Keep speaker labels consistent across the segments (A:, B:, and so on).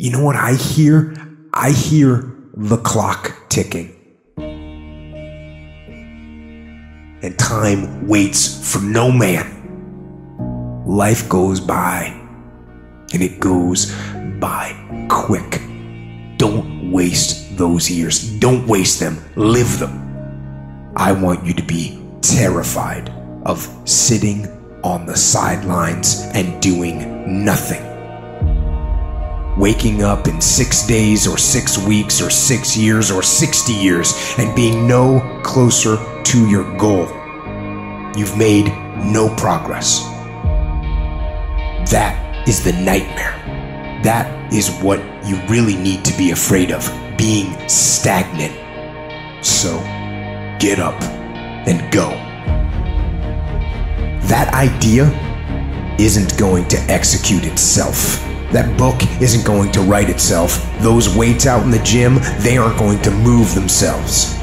A: You know what I hear? I hear the clock ticking. And time waits for no man. Life goes by, and it goes by quick. Don't waste those years. Don't waste them. Live them. I want you to be terrified of sitting on the sidelines and doing nothing. Waking up in six days or six weeks or six years or 60 years and being no closer to your goal. You've made no progress. That is the nightmare. That is what you really need to be afraid of being stagnant. So get up and go. That idea isn't going to execute itself. That book isn't going to write itself. Those weights out in the gym, they aren't going to move themselves.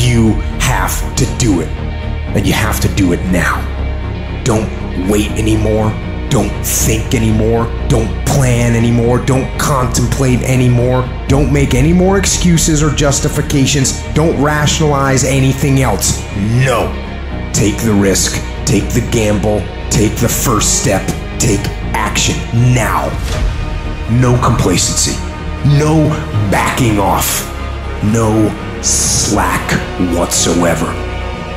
A: You have to do it. And you have to do it now. Don't wait anymore. Don't think anymore. Don't plan anymore. Don't contemplate anymore. Don't make any more excuses or justifications. Don't rationalize anything else. No. Take the risk. Take the gamble. Take the first step. Take action now. No complacency. No backing off. No slack whatsoever.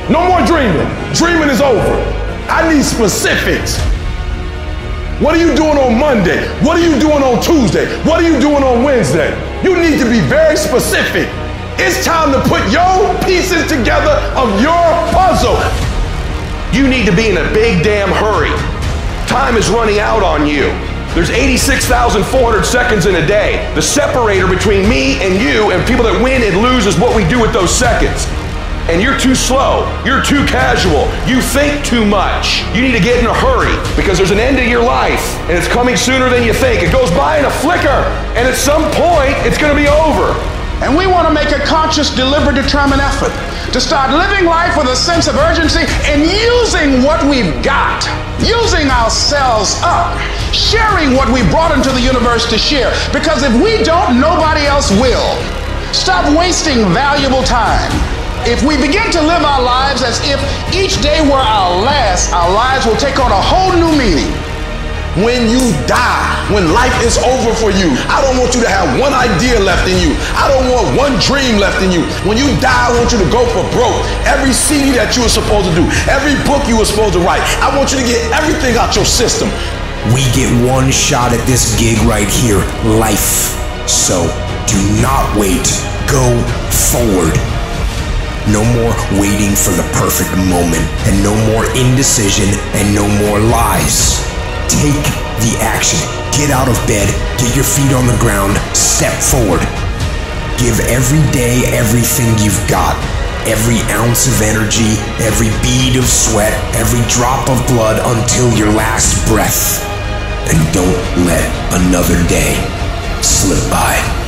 B: No more dreaming. Dreaming is over. I need specifics. What are you doing on Monday? What are you doing on Tuesday? What are you doing on Wednesday? You need to be very specific. It's time to put your pieces together of your puzzle. You need to be in a big damn hurry. Time is running out on you. There's 86,400 seconds in a day. The separator between me and you and people that win and lose is what we do with those seconds and you're too slow, you're too casual, you think too much. You need to get in a hurry because there's an end to your life and it's coming sooner than you think. It goes by in a flicker and at some point it's going to be over.
C: And we want to make a conscious, deliberate, determined effort to start living life with a sense of urgency and using what we've got, using ourselves up, sharing what we brought into the universe to share. Because if we don't, nobody else will. Stop wasting valuable time. If we begin to live our lives as if each day were our last, our lives will take on a whole new meaning.
B: When you die, when life is over for you, I don't want you to have one idea left in you. I don't want one dream left in you. When you die, I want you to go for broke. Every CD that you were supposed to do, every book you were supposed to write, I want you to get everything out your system.
A: We get one shot at this gig right here life. So do not wait. Go forward. No more waiting for the perfect moment, and no more indecision, and no more lies. Get out of bed, get your feet on the ground, step forward. Give every day everything you've got. Every ounce of energy, every bead of sweat, every drop of blood until your last breath. And don't let another day slip by.